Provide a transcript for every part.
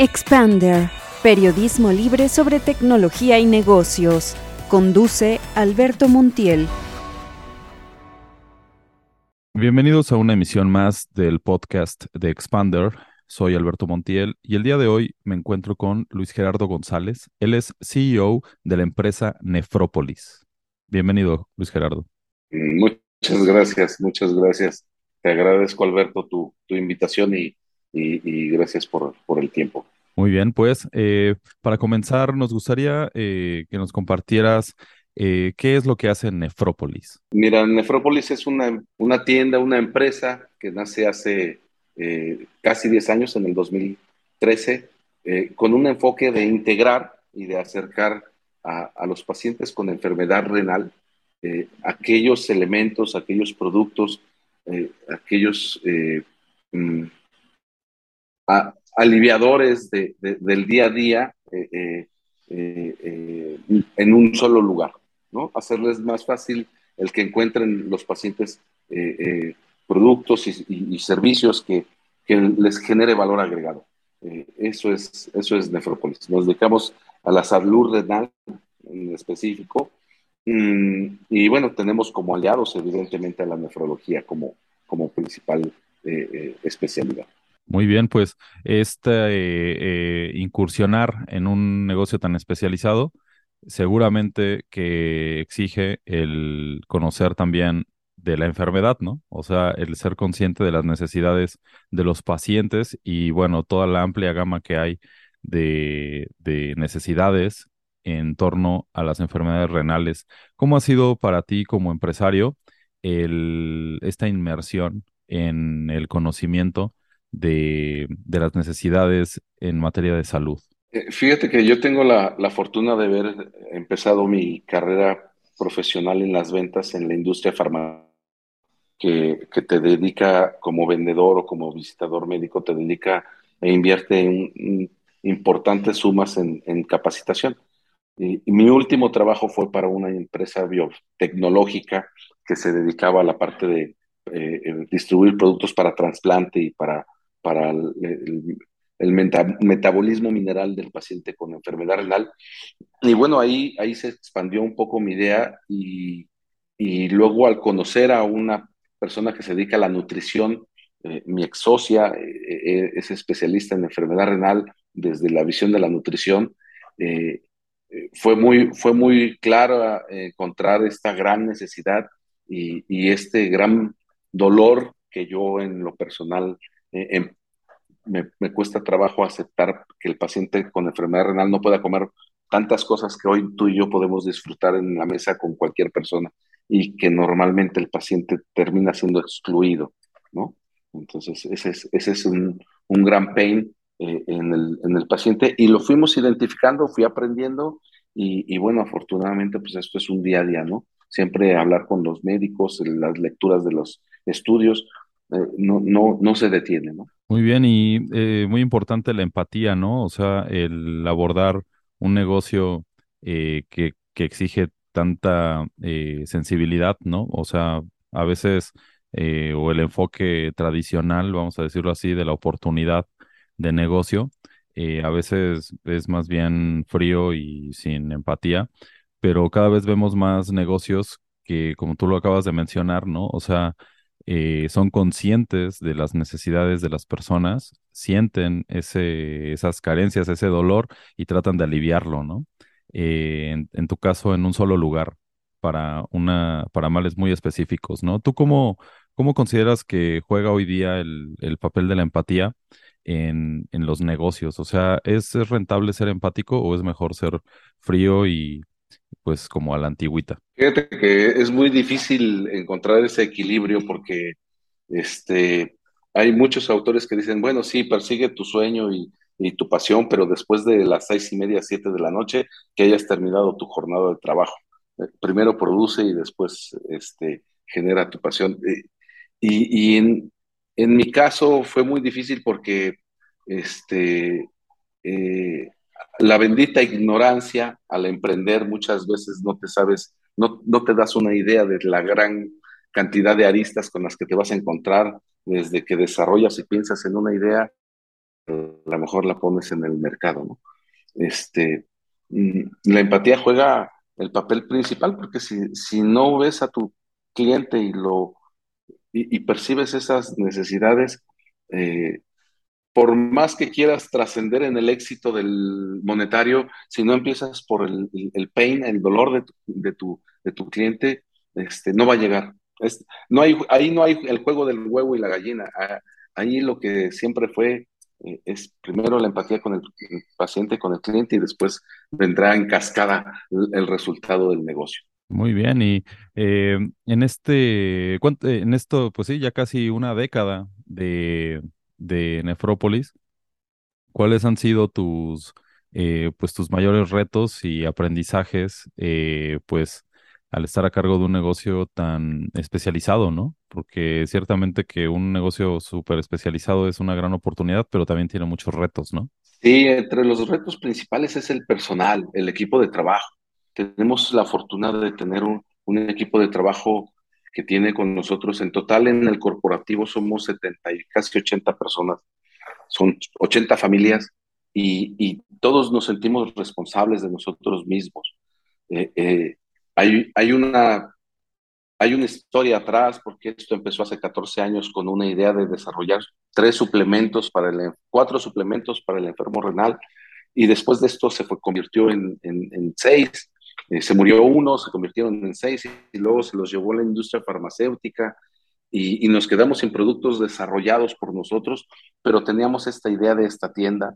Expander, periodismo libre sobre tecnología y negocios. Conduce Alberto Montiel. Bienvenidos a una emisión más del podcast de Expander. Soy Alberto Montiel y el día de hoy me encuentro con Luis Gerardo González. Él es CEO de la empresa Nefrópolis. Bienvenido, Luis Gerardo. Muchas gracias, muchas gracias. Te agradezco, Alberto, tu, tu invitación y, y, gracias por, por, el tiempo. Muy bien, pues eh, para comenzar, nos gustaría eh, que nos compartieras eh, qué es lo que hace Nefrópolis. Mira, Nefrópolis es una, una tienda, una empresa que nace hace casi 10 años, en el 2013, con un enfoque de integrar y de acercar a, a los pacientes con enfermedad renal aquellos elementos, aquellos productos, aquellos mm, aliviadores del día a día eh, eh, eh, en un solo lugar, ¿no? Hacerles más fácil el que encuentren los pacientes productos y, servicios que, les genere valor agregado. eso, es, eso es Nefrópolis. Nos dedicamos a la salud renal en específico. Mm, y bueno, tenemos como aliados, evidentemente, a la nefrología como, como principal especialidad. Muy bien, pues este eh, incursionar en un negocio tan especializado seguramente que exige el conocer también de la enfermedad, ¿no? O sea, el ser consciente de las necesidades de los pacientes y bueno, toda la amplia gama que hay de, de necesidades en torno a las enfermedades renales. ¿Cómo ha sido para ti como empresario el, esta inmersión en el conocimiento? De, las necesidades en materia de salud? Eh, fíjate que yo tengo la, fortuna de haber empezado mi carrera profesional en las ventas en la industria farmacéutica, que, te dedica como vendedor o como visitador médico, te dedica e invierte en, importantes sumas en, capacitación. Y, mi último trabajo fue para una empresa biotecnológica que se dedicaba a la parte de eh, distribuir productos para trasplante y para para el, metabolismo mineral del paciente con enfermedad renal. Y bueno, ahí, ahí se expandió un poco mi idea y, y luego al conocer a una persona que se dedica a la nutrición, eh, mi ex socia eh, eh, es especialista en enfermedad renal desde la visión de la nutrición. fue, muy, fue muy claro encontrar esta gran necesidad y, y, este gran dolor que yo en lo personal em, me, cuesta trabajo aceptar que el paciente con enfermedad renal no pueda comer tantas cosas que hoy tú y yo podemos disfrutar en la mesa con cualquier persona y que normalmente el paciente termina siendo excluido, ¿no? Entonces, ese es, ese es un, un gran pain eh, en, el, en, el, paciente y lo fuimos identificando, fui aprendiendo y, y, bueno, afortunadamente, pues esto es un día a día, ¿no? Siempre hablar con los médicos, las lecturas de los estudios, eh, no, no, no se detiene, ¿no? Muy bien, y eh, muy importante la empatía, ¿no? O sea, el abordar un negocio eh, que, que, exige tanta eh, sensibilidad, ¿no? O sea, a veces, o el enfoque tradicional, vamos a decirlo así, de la oportunidad de negocio, a veces es más bien frío y sin empatía, pero cada vez vemos más negocios que, como tú lo acabas de mencionar, ¿no? O sea, eh, son conscientes de las necesidades de las personas, sienten ese, esas carencias, ese dolor y tratan de aliviarlo, ¿no? Eh, en, tu caso, en un solo lugar, para, una, para males muy específicos, ¿no? ¿Tú cómo, cómo consideras que juega hoy día el, el papel de la empatía en, en, los negocios? O sea, ¿es, ¿es rentable ser empático o es mejor ser frío y pues como a la antigüita. Fíjate que es muy difícil encontrar ese equilibrio porque este, hay muchos autores que dicen, bueno, sí, persigue tu sueño y, tu pasión, pero después de las seis y media, siete de la noche, que hayas terminado tu jornada de trabajo. Eh, primero produce y después este, genera tu pasión. Eh, y, y en, en, mi caso fue muy difícil porque este, eh, la bendita ignorancia al emprender muchas veces no te sabes, no, no te das una idea de la gran cantidad de aristas con las que te vas a encontrar desde que desarrollas y piensas en una idea a lo mejor la pones en el mercado. Este, mm, la empatía juega el papel principal porque si, si no ves a tu cliente y lo y, percibes esas necesidades, eh, por más que quieras trascender en el éxito del monetario, si no empiezas por el, el pain, el dolor de tu, de tu, de tu cliente, este, no va a llegar. Es, no hay, ahí no hay el juego del huevo y la gallina. Ah, ahí lo que siempre fue eh, es primero la empatía con el, paciente, con el cliente y después vendrá en cascada el, resultado del negocio. Muy bien, y eh, en este, en esto, pues sí, ya casi una década de, de Nefrópolis, ¿cuáles han sido tus, eh, pues tus mayores retos y aprendizajes, pues al estar a cargo de un negocio tan especializado, ¿no? Porque ciertamente que un negocio súper especializado es una gran oportunidad, pero también tiene muchos retos, ¿no? Sí, entre los retos principales es el personal, el equipo de trabajo. Tenemos la fortuna de tener un, equipo de trabajo que tiene con nosotros. En total, en el corporativo somos 70 y casi 80 personas. Son 80 familias y, todos nos sentimos responsables de nosotros mismos. Eh, eh, hay, una, hay una historia atrás, porque esto empezó hace 14 años con una idea de desarrollar tres suplementos para el, cuatro suplementos para el enfermo renal, y después de esto se fue, convirtió en, seis, eh, se murió uno, se convirtieron en seis, y, luego se los llevó la industria farmacéutica, y, nos quedamos sin productos desarrollados por nosotros, pero teníamos esta idea de esta tienda.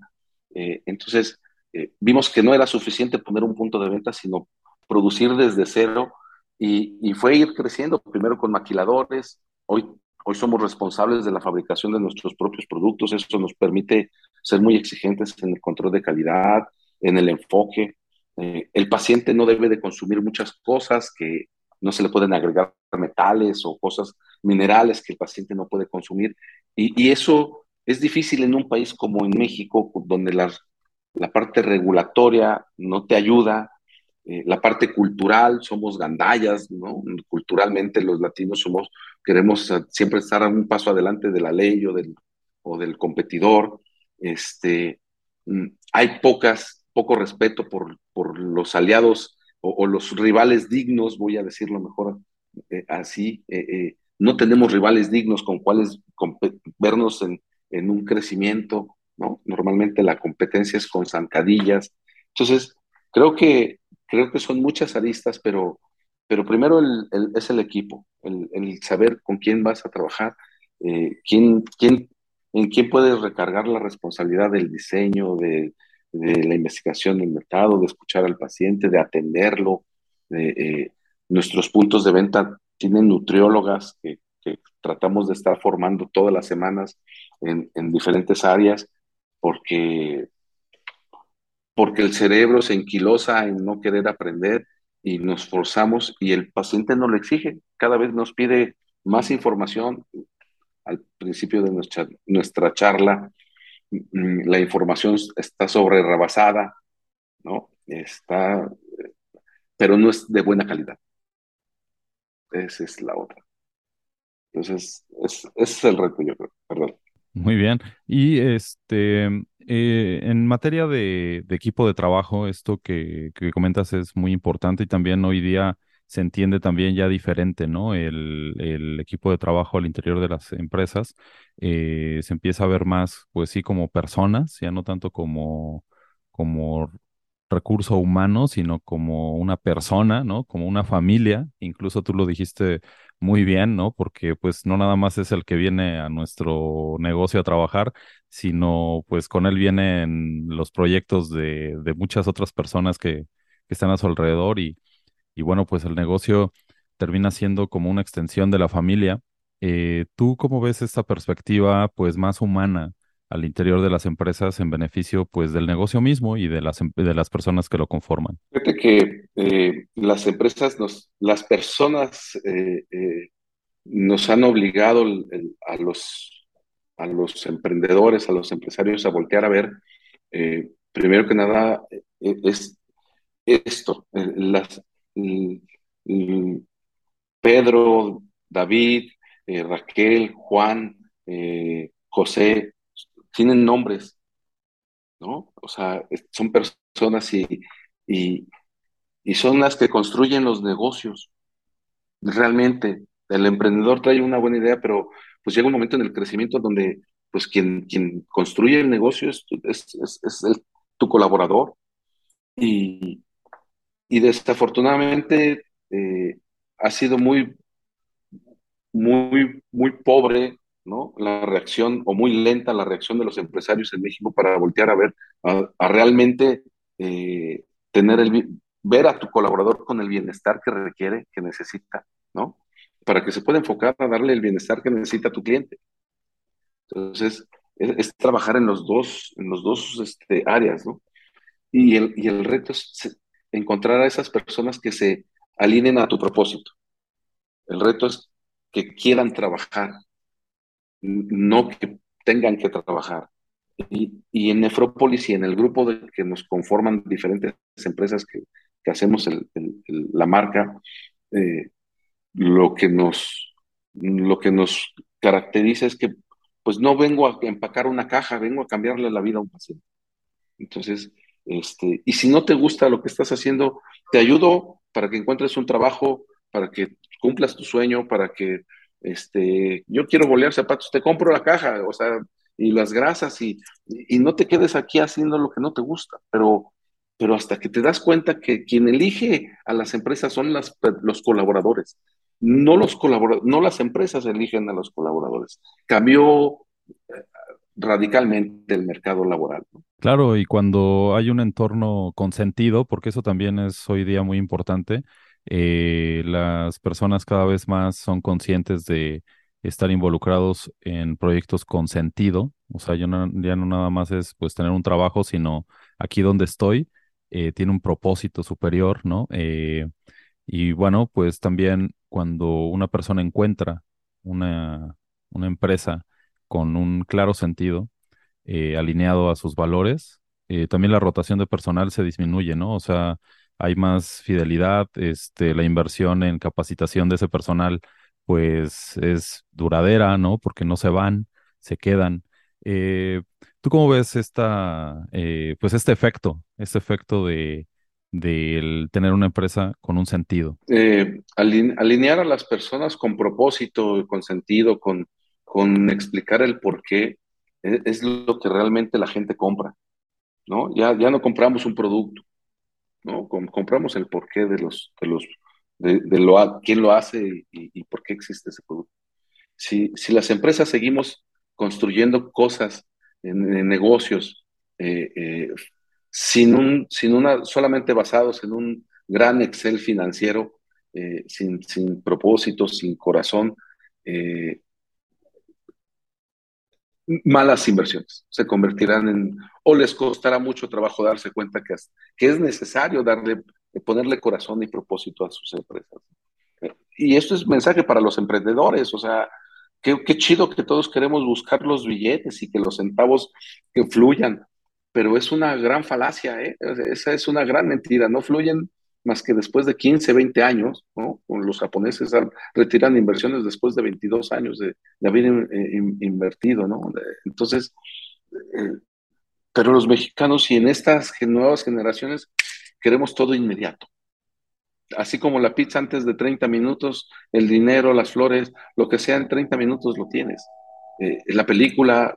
Eh, entonces, eh, vimos que no era suficiente poner un punto de venta, sino producir desde cero y, fue ir creciendo, primero con maquiladores, hoy, hoy somos responsables de la fabricación de nuestros propios productos, eso nos permite ser muy exigentes en el control de calidad, en el enfoque. Eh, el paciente no debe de consumir muchas cosas que no se le pueden agregar metales o cosas minerales que el paciente no puede consumir. Y, y eso es difícil en un país como en México, donde la, la parte regulatoria no te ayuda, eh, la parte cultural, somos gandallas, ¿no? Culturalmente los latinos somos, queremos siempre estar un paso adelante de la ley o del, o del competidor. Este, mm, hay pocas, poco respeto por, por los aliados o, los rivales dignos, voy a decirlo mejor eh, así. Eh, no tenemos rivales dignos con cuales vernos en, en un crecimiento, ¿no? Normalmente la competencia es con zancadillas. Entonces, creo que creo que son muchas aristas, pero, pero primero es el equipo, el, saber con quién vas a trabajar, eh, quién, quién, en quién puedes recargar la responsabilidad del diseño, de, la investigación del mercado, de escuchar al paciente, de atenderlo. Eh, nuestros puntos de venta tienen nutriólogas que, tratamos de estar formando todas las semanas en, en diferentes áreas, porque porque el cerebro se enquilosa en no querer aprender y nos forzamos y el paciente no lo exige, cada vez nos pide más información. Al principio de nuestra, nuestra charla, la información está sobre rebasada, ¿no? Está, pero no es de buena calidad. Esa es la otra. Entonces, ese es el reto, yo creo. Perdón. Muy bien. Y este, eh, en materia de, equipo de trabajo, esto que, comentas es muy importante y también hoy día se entiende también ya diferente, ¿no? El, equipo de trabajo al interior de las empresas eh, se empieza a ver más, pues sí, como personas, ya no tanto como, como recurso humano, sino como una persona, ¿no? Como una familia. Incluso tú lo dijiste muy bien, ¿no? Porque pues no nada más es el que viene a nuestro negocio a trabajar, sino pues con él vienen los proyectos de, de muchas otras personas que, que, están a su alrededor y, y bueno, pues el negocio termina siendo como una extensión de la familia. Eh, ¿Tú cómo ves esta perspectiva pues más humana al interior de las empresas en beneficio pues del negocio mismo y de las, em, de las personas que lo conforman. Fíjate que eh, las empresas, nos, las personas eh, nos han obligado a, los, a los emprendedores, a los empresarios a voltear a ver, primero que nada, es esto, las, Pedro, David, Raquel, Juan, José, tienen nombres, ¿no? O sea, son personas y, y, son las que construyen los negocios. Realmente, el emprendedor trae una buena idea, pero pues llega un momento en el crecimiento donde pues quien, quien construye el negocio es, es, es, tu colaborador. Y, y desafortunadamente eh, ha sido muy, muy, muy pobre ¿no? la reacción, o muy lenta la reacción de los empresarios en México para voltear a ver, a, realmente eh, tener el, ver a tu colaborador con el bienestar que requiere, que necesita, ¿no? Para que se pueda enfocar a darle el bienestar que necesita tu cliente. Entonces, es, trabajar en los dos, en los dos este, áreas, ¿no? Y el, y el reto es encontrar a esas personas que se alineen a tu propósito. El reto es que quieran trabajar, no que tengan que trabajar. Y, en Nefrópolis y en el grupo de que nos conforman diferentes empresas que, que hacemos el, la marca, eh, lo, que nos, lo que nos caracteriza es que pues no vengo a empacar una caja, vengo a cambiarle la vida a un paciente. Entonces, este, y si no te gusta lo que estás haciendo, te ayudo para que encuentres un trabajo, para que cumplas tu sueño, para que, este, yo quiero bolear zapatos, te compro la caja, o sea, y las grasas, y, y no te quedes aquí haciendo lo que no te gusta, pero pero hasta que te das cuenta que quien elige a las empresas son los colaboradores, no, los colaboradores, no las empresas eligen a los colaboradores. Cambió radicalmente el mercado laboral. Claro, y cuando hay un entorno consentido, porque eso también es hoy día muy importante, eh, las personas cada vez más son conscientes de estar involucrados en proyectos con sentido, o sea, ya no, ya no nada más es pues tener un trabajo, sino aquí donde estoy, eh, tiene un propósito superior, ¿no? Eh, y bueno, pues también cuando una persona encuentra una, una empresa con un claro sentido, eh, alineado a sus valores, también la rotación de personal se disminuye, ¿no? O sea, hay más fidelidad, este, la inversión en capacitación de ese personal, pues es duradera, ¿no? Porque no se van, se quedan. Eh, ¿Tú cómo ves esta, eh, pues este efecto, este efecto de, tener una empresa con un sentido? Eh, alinear a las personas con propósito, con sentido, con, con explicar el por qué, e, es, lo que realmente la gente compra, ¿no? Ya, ya no compramos un producto, ¿no? compramos el porqué de los, de los, de, lo, quién lo hace y, por qué existe ese producto. Si, si las empresas seguimos construyendo cosas en, negocios, eh, eh, sin, un, sin una, solamente basados en un gran Excel financiero, eh, sin, sin propósito, sin corazón, malas inversiones. Se convertirán en, o les costará mucho trabajo darse cuenta que, es necesario darle, ponerle corazón y propósito a sus empresas. Y esto es mensaje para los emprendedores, o sea, Qué, chido que todos queremos buscar los billetes y que los centavos que fluyan, pero es una gran falacia, ¿eh? esa es una gran mentira, no fluyen más que después de 15, 20 años, ¿no? Los japoneses retiran inversiones después de 22 años de, haber eh, invertido, ¿no? Entonces, eh, pero los mexicanos y en estas nuevas generaciones queremos todo inmediato así como la pizza antes de 30 minutos, el dinero, las flores, lo que sea en 30 minutos lo tienes. Eh, la película.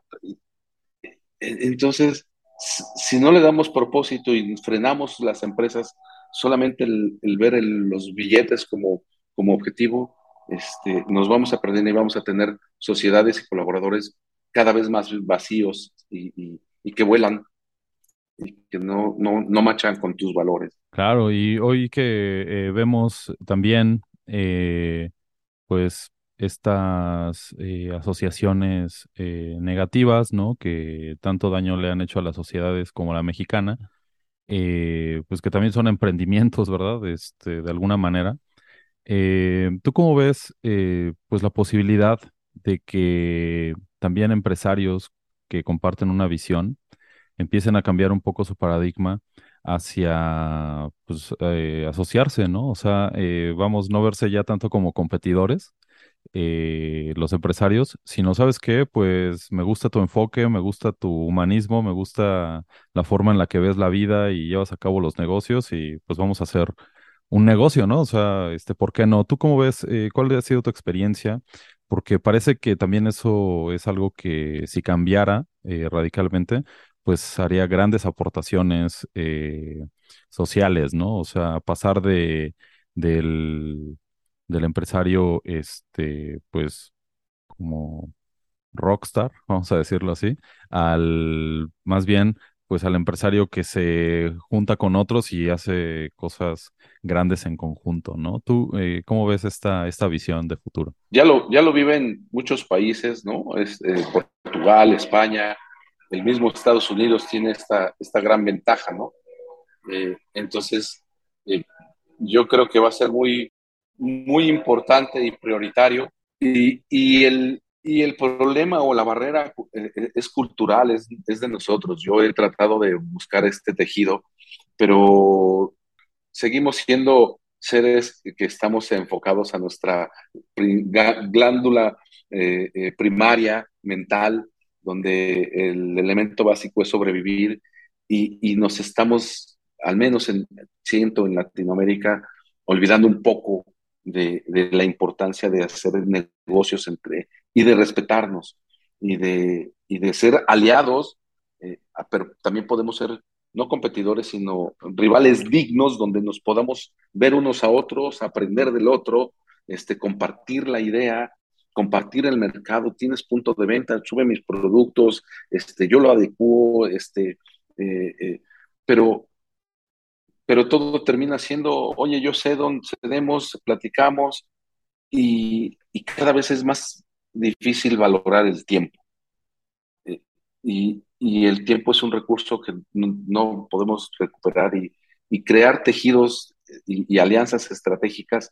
Eh, entonces, si no le damos propósito y frenamos las empresas, solamente el, ver los billetes como, objetivo, este, nos vamos a perder y vamos a tener sociedades y colaboradores cada vez más vacíos y, que vuelan y que no, no, no machan con tus valores. Claro, y hoy que eh, vemos también, eh, pues, estas eh, asociaciones negativas, ¿no? Que tanto daño le han hecho a las sociedades como la mexicana, pues que también son emprendimientos, ¿verdad? Este, de alguna manera. ¿Tú cómo ves, pues, la posibilidad de que también empresarios que comparten una visión, empiecen a cambiar un poco su paradigma hacia pues, eh, asociarse, ¿no? O sea, eh, vamos, no verse ya tanto como competidores, eh, los empresarios, sino, ¿sabes qué? Pues me gusta tu enfoque, me gusta tu humanismo, me gusta la forma en la que ves la vida y llevas a cabo los negocios y pues vamos a hacer un negocio, ¿no? O sea, este, ¿por qué no? ¿Tú cómo ves? eh, ¿cuál ha sido tu experiencia? Porque parece que también eso es algo que si cambiara eh, radicalmente, pues haría grandes aportaciones eh, sociales, ¿no? O sea, pasar de del, del empresario, este, pues, como rockstar, vamos a decirlo así, al más bien, pues al empresario que se junta con otros y hace cosas grandes en conjunto, ¿no? ¿Tú eh, cómo ves esta, esta visión de futuro? Ya lo, ya lo viven muchos países, ¿no? Es, eh, Portugal, España, el mismo Estados Unidos tiene esta, esta gran ventaja, ¿no? Eh, entonces, eh, yo creo que va a ser muy, muy importante y prioritario. Y, y, el, y el problema o la barrera eh, eh, es cultural, es, es de nosotros. Yo he tratado de buscar este tejido, pero seguimos siendo seres que estamos enfocados a nuestra glándula eh, eh, primaria, mental, donde el elemento básico es sobrevivir y, y nos estamos, al menos en, siento en Latinoamérica, olvidando un poco de, la importancia de hacer negocios entre y de respetarnos y de, y de ser aliados, eh, pero también podemos ser no competidores, sino rivales dignos donde nos podamos ver unos a otros, aprender del otro, este, compartir la idea, compartir el mercado, tienes punto de venta, sube mis productos, este, yo lo adecuo, este, eh, eh, pero pero todo termina siendo, oye, yo sé dónde cedemos, platicamos y, y, cada vez es más difícil valorar el tiempo. Eh, y, y, el tiempo es un recurso que no, no podemos recuperar y, y, crear tejidos y, alianzas estratégicas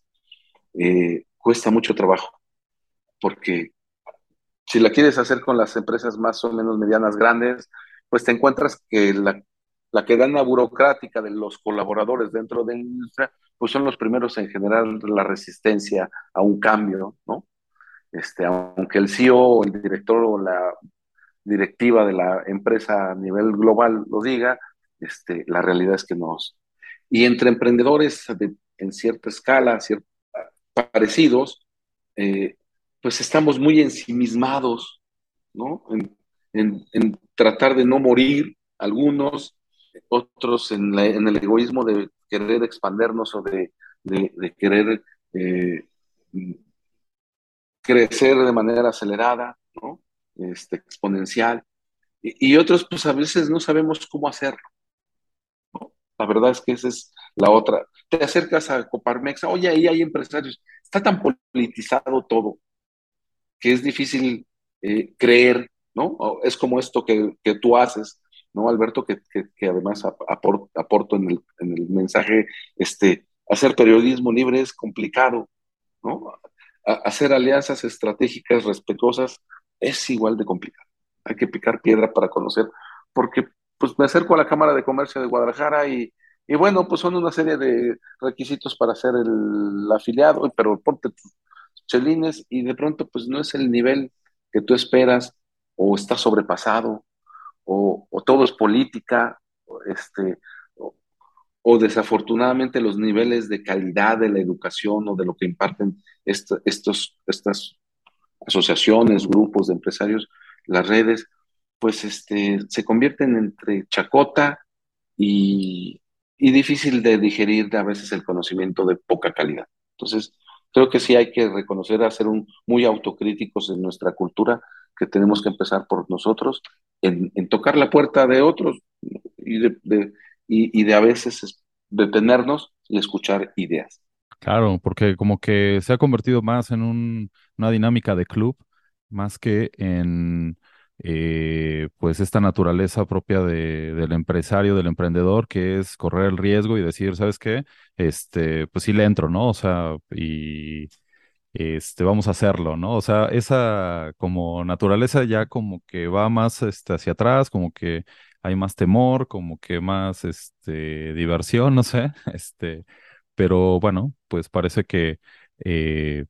eh, cuesta mucho trabajo, porque si la quieres hacer con las empresas más o menos medianas grandes, pues te encuentras que la la cadena burocrática de los colaboradores dentro de la industria, pues son los primeros en generar la resistencia a un cambio, ¿no? Este, aunque el CEO el director o la directiva de la empresa a nivel global lo diga, este, la realidad es que no. Y entre emprendedores de, en cierta escala, ciert, parecidos, eh, pues estamos muy ensimismados, ¿no? En, en, en, tratar de no morir algunos, otros en, la, el egoísmo de querer expandernos o de, querer eh, crecer de manera acelerada, ¿no? este, exponencial, y, otros pues a veces no sabemos cómo hacerlo. La verdad es que esa es la otra. Te acercas a Coparmex, oye, ahí hay empresarios, está tan politizado todo que es difícil eh, creer, ¿no? Es como esto que tú haces, ¿no, Alberto? Que, que, además aporto, aporto en, el, en, el, mensaje, este, hacer periodismo libre es complicado, ¿no? Hacer alianzas estratégicas respetuosas es igual de complicado. Hay que picar piedra para conocer, porque pues me acerco a la Cámara de Comercio de Guadalajara y, y bueno, pues son una serie de requisitos para ser el afiliado, pero ponte tus chelines y de pronto pues no es el nivel que tú esperas o está sobrepasado o, o todo es política, este, o, desafortunadamente los niveles de calidad de la educación o de lo que imparten est estos, estas asociaciones, grupos de empresarios, las redes, pues este, se convierten entre chacota y, y difícil de digerir a veces el conocimiento de poca calidad. Entonces, creo que sí hay que reconocer, a ser un, muy autocríticos en nuestra cultura, que tenemos que empezar por nosotros, en, en tocar la puerta de otros y de, y, de a veces detenernos y escuchar ideas. Claro, porque como que se ha convertido más en un, una dinámica de club, más que en eh, pues esta naturaleza propia de, del empresario, del emprendedor, que es correr el riesgo y decir, ¿sabes qué? Este, pues sí le entro, ¿no? O sea, y este, vamos a hacerlo, ¿no? O sea, esa como naturaleza ya como que va más este, hacia atrás, como que hay más temor, como que más este, diversión, no sé, este, pero bueno, pues parece que eh,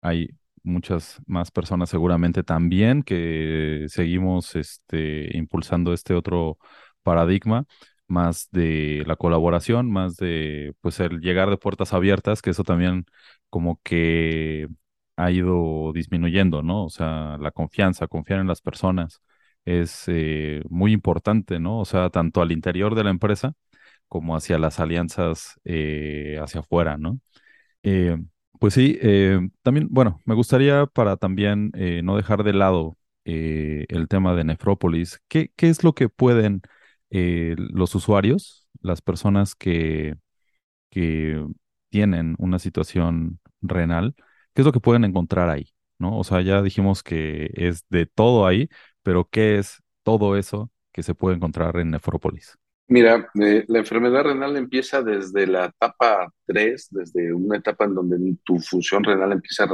hay muchas más personas seguramente también que seguimos este, impulsando este otro paradigma más de la colaboración, más de pues el llegar de puertas abiertas, que eso también como que ha ido disminuyendo, ¿no? O sea, la confianza, confiar en las personas es eh, muy importante, ¿no? O sea, tanto al interior de la empresa como hacia las alianzas eh, hacia afuera, ¿no? Eh, pues sí, también, bueno, me gustaría para también no dejar de lado el tema de Nefrópolis, ¿qué, ¿qué es lo que pueden los usuarios, las personas que, que tienen una situación renal, ¿qué es lo que pueden encontrar ahí? ¿No? O sea, ya dijimos que es de todo ahí, pero ¿qué es todo eso que se puede encontrar en Nefrópolis? Mira, eh, la enfermedad renal empieza desde la etapa 3, desde una etapa en donde tu función renal empieza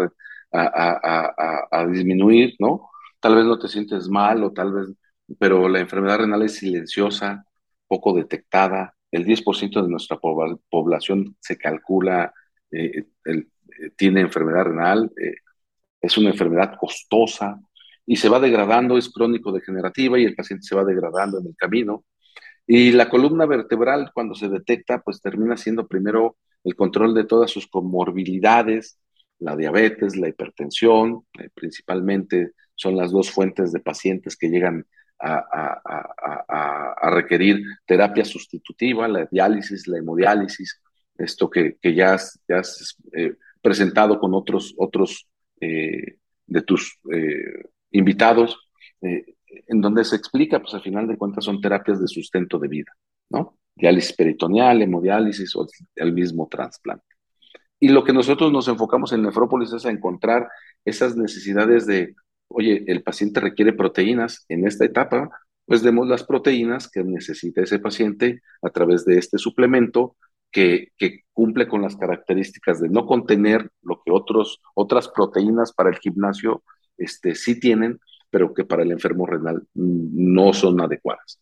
a, disminuir, ¿no? Tal vez no te sientes mal o tal vez, pero la enfermedad renal es silenciosa, poco detectada. El 10% de nuestra población se calcula eh, eh, tiene enfermedad renal, es una enfermedad costosa, y se va degradando, es crónico degenerativa y el paciente se va degradando en el camino. Y la columna vertebral, cuando se detecta, pues termina siendo primero el control de todas sus comorbilidades, la diabetes, la hipertensión, eh, principalmente son las dos fuentes de pacientes que llegan a, requerir terapia sustitutiva, la diálisis, la hemodiálisis, esto que, ya, has, eh, presentado con otros, otros eh, de tus invitados, eh, en donde se explica, pues al final de cuentas son terapias de sustento de vida, ¿no? Diálisis peritoneal, hemodiálisis o el mismo trasplante. Y lo que nosotros nos enfocamos en Nefrópolis es a encontrar esas necesidades de, oye, el paciente requiere proteínas en esta etapa, pues demos las proteínas que necesita ese paciente a través de este suplemento que, cumple con las características de no contener lo que otros, otras proteínas para el gimnasio este, sí tienen, pero que para el enfermo renal no son adecuadas.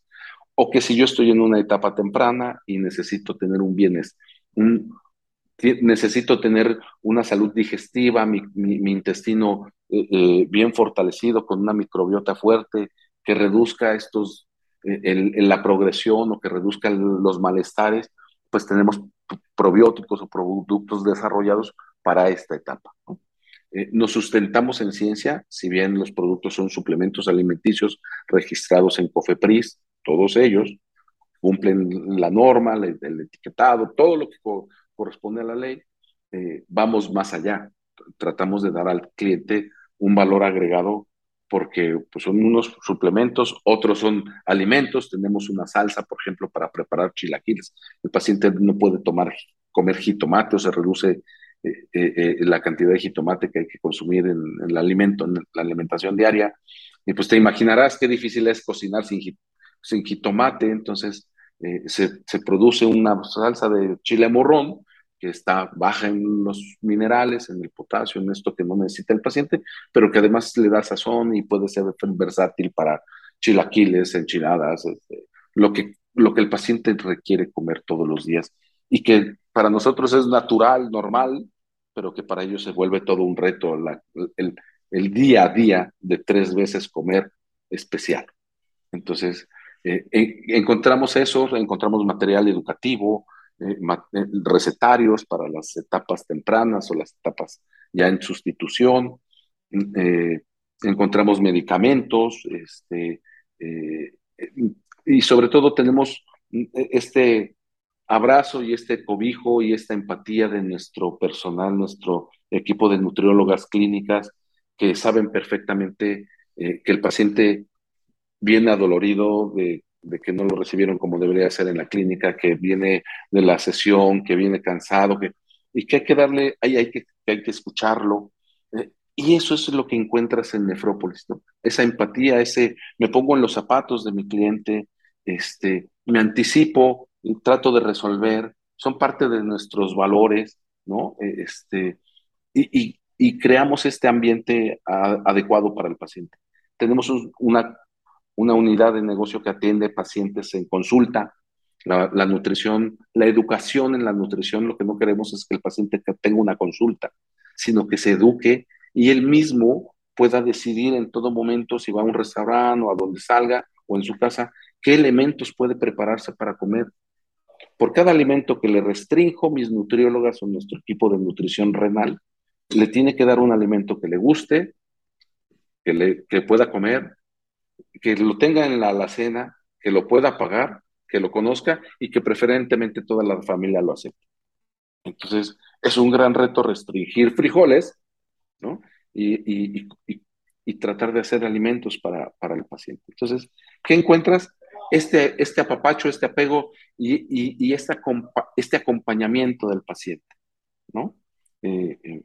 O que si yo estoy en una etapa temprana y necesito tener un bienestar, necesito tener una salud digestiva, mi, intestino eh, eh, bien fortalecido, con una microbiota fuerte, que reduzca estos, eh, la progresión o que reduzca los malestares, pues tenemos probióticos o productos desarrollados para esta etapa. Nos sustentamos en ciencia, si bien los productos son suplementos alimenticios registrados en COFEPRIS, todos ellos cumplen la norma, el, etiquetado, todo lo que corresponde a la ley, vamos más allá. Tratamos de dar al cliente un valor agregado porque pues, son unos suplementos, otros son alimentos. Tenemos una salsa, por ejemplo, para preparar chilaquiles. El paciente no puede tomar, comer jitomate o se reduce eh, eh, eh, la cantidad de jitomate que hay que consumir en, el alimento, en la alimentación diaria. Y pues te imaginarás qué difícil es cocinar sin, jitomate, entonces se, se, produce una salsa de chile morrón que está baja en los minerales, en el potasio, en esto que no necesita el paciente, pero que además le da sazón y puede ser versátil para chilaquiles, enchiladas, este, lo, que, lo que el paciente requiere comer todos los días y que para nosotros es natural, normal, pero que para ellos se vuelve todo un reto, el, día a día de tres veces comer especial. Entonces, eh, encontramos eso, encontramos material educativo, eh, eh, recetarios para las etapas tempranas o las etapas ya en sustitución, encontramos medicamentos, este, y sobre todo tenemos este abrazo y este cobijo y esta empatía de nuestro personal, nuestro equipo de nutriólogas clínicas que saben perfectamente eh, que el paciente viene adolorido de, que no lo recibieron como debería ser en la clínica, que viene de la sesión, que viene cansado, que, y que hay que darle, hay, hay, que, hay que escucharlo. Eh, y eso es lo que encuentras en Nefrópolis. Esa empatía, ese, me pongo en los zapatos de mi cliente, este, me anticipo y trato de resolver, son parte de nuestros valores, ¿no? E, este, y, y, creamos este ambiente adecuado para el paciente. Tenemos una, una unidad de negocio que atiende pacientes en consulta, la, nutrición, la educación en la nutrición, lo que no queremos es que el paciente tenga una consulta, sino que se eduque y él mismo pueda decidir en todo momento si va a un restaurante o a donde salga o en su casa, qué elementos puede prepararse para comer. Por cada alimento que le restrinjo, mis nutriólogas o nuestro equipo de nutrición renal le tiene que dar un alimento que le guste, que, le, que pueda comer, que lo tenga en la alacena, que lo pueda pagar, que lo conozca y que preferentemente toda la familia lo acepte. Entonces, es un gran reto restringir frijoles, ¿no? Y, tratar de hacer alimentos para, el paciente. Entonces, ¿qué encuentras? Este, este apapacho, este apego y, este, este acompañamiento del paciente, ¿no? Eh, eh,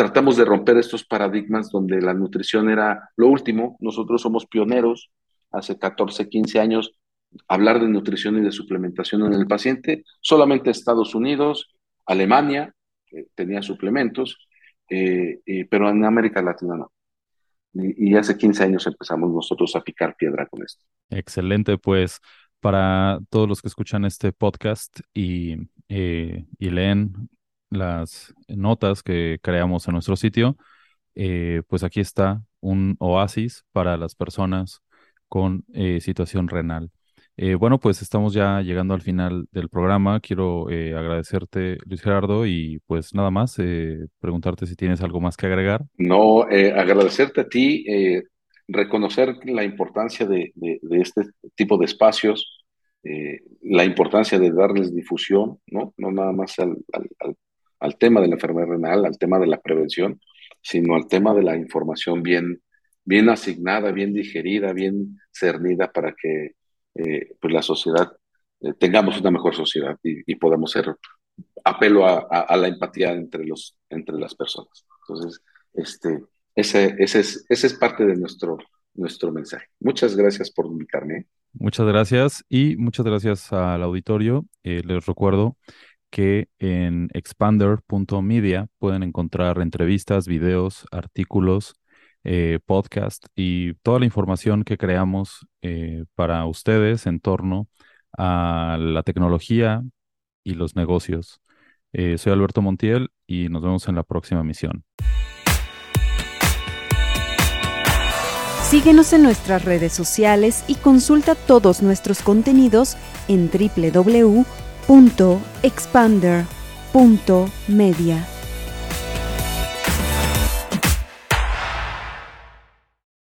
tratamos de romper estos paradigmas donde la nutrición era lo último. Nosotros somos pioneros hace 14, 15 años hablar de nutrición y de suplementación en el paciente. Solamente Estados Unidos, Alemania tenía suplementos, eh, pero en América Latina no. Y, y, hace 15 años empezamos nosotros a picar piedra con esto. Excelente, pues para todos los que escuchan este podcast y, eh, y leen las notas que creamos en nuestro sitio, eh, pues aquí está un oasis para las personas con eh, situación renal. Eh, bueno, pues estamos ya llegando al final del programa. Quiero agradecerte, Luis Gerardo, y pues nada más, preguntarte si tienes algo más que agregar. No, agradecerte a ti, reconocer la importancia de, este tipo de espacios, la importancia de darles difusión, ¿no? No nada más al al tema de la enfermedad renal, al tema de la prevención, sino al tema de la información bien, bien asignada, bien digerida, bien cernida para que eh, pues la sociedad eh, tengamos una mejor sociedad y, podamos ser apelo a, la empatía entre, los, entre las personas. Entonces, este, ese, ese, es, ese es parte de nuestro, nuestro mensaje. Muchas gracias por invitarme. Muchas gracias y muchas gracias al auditorio. Eh, les recuerdo que en expander.media pueden encontrar entrevistas, videos, artículos, eh, podcast y toda la información que creamos eh, para ustedes en torno a la tecnología y los negocios. Eh, soy Alberto Montiel y nos vemos en la próxima misión. Síguenos en nuestras redes sociales y consulta todos nuestros contenidos en www expander.media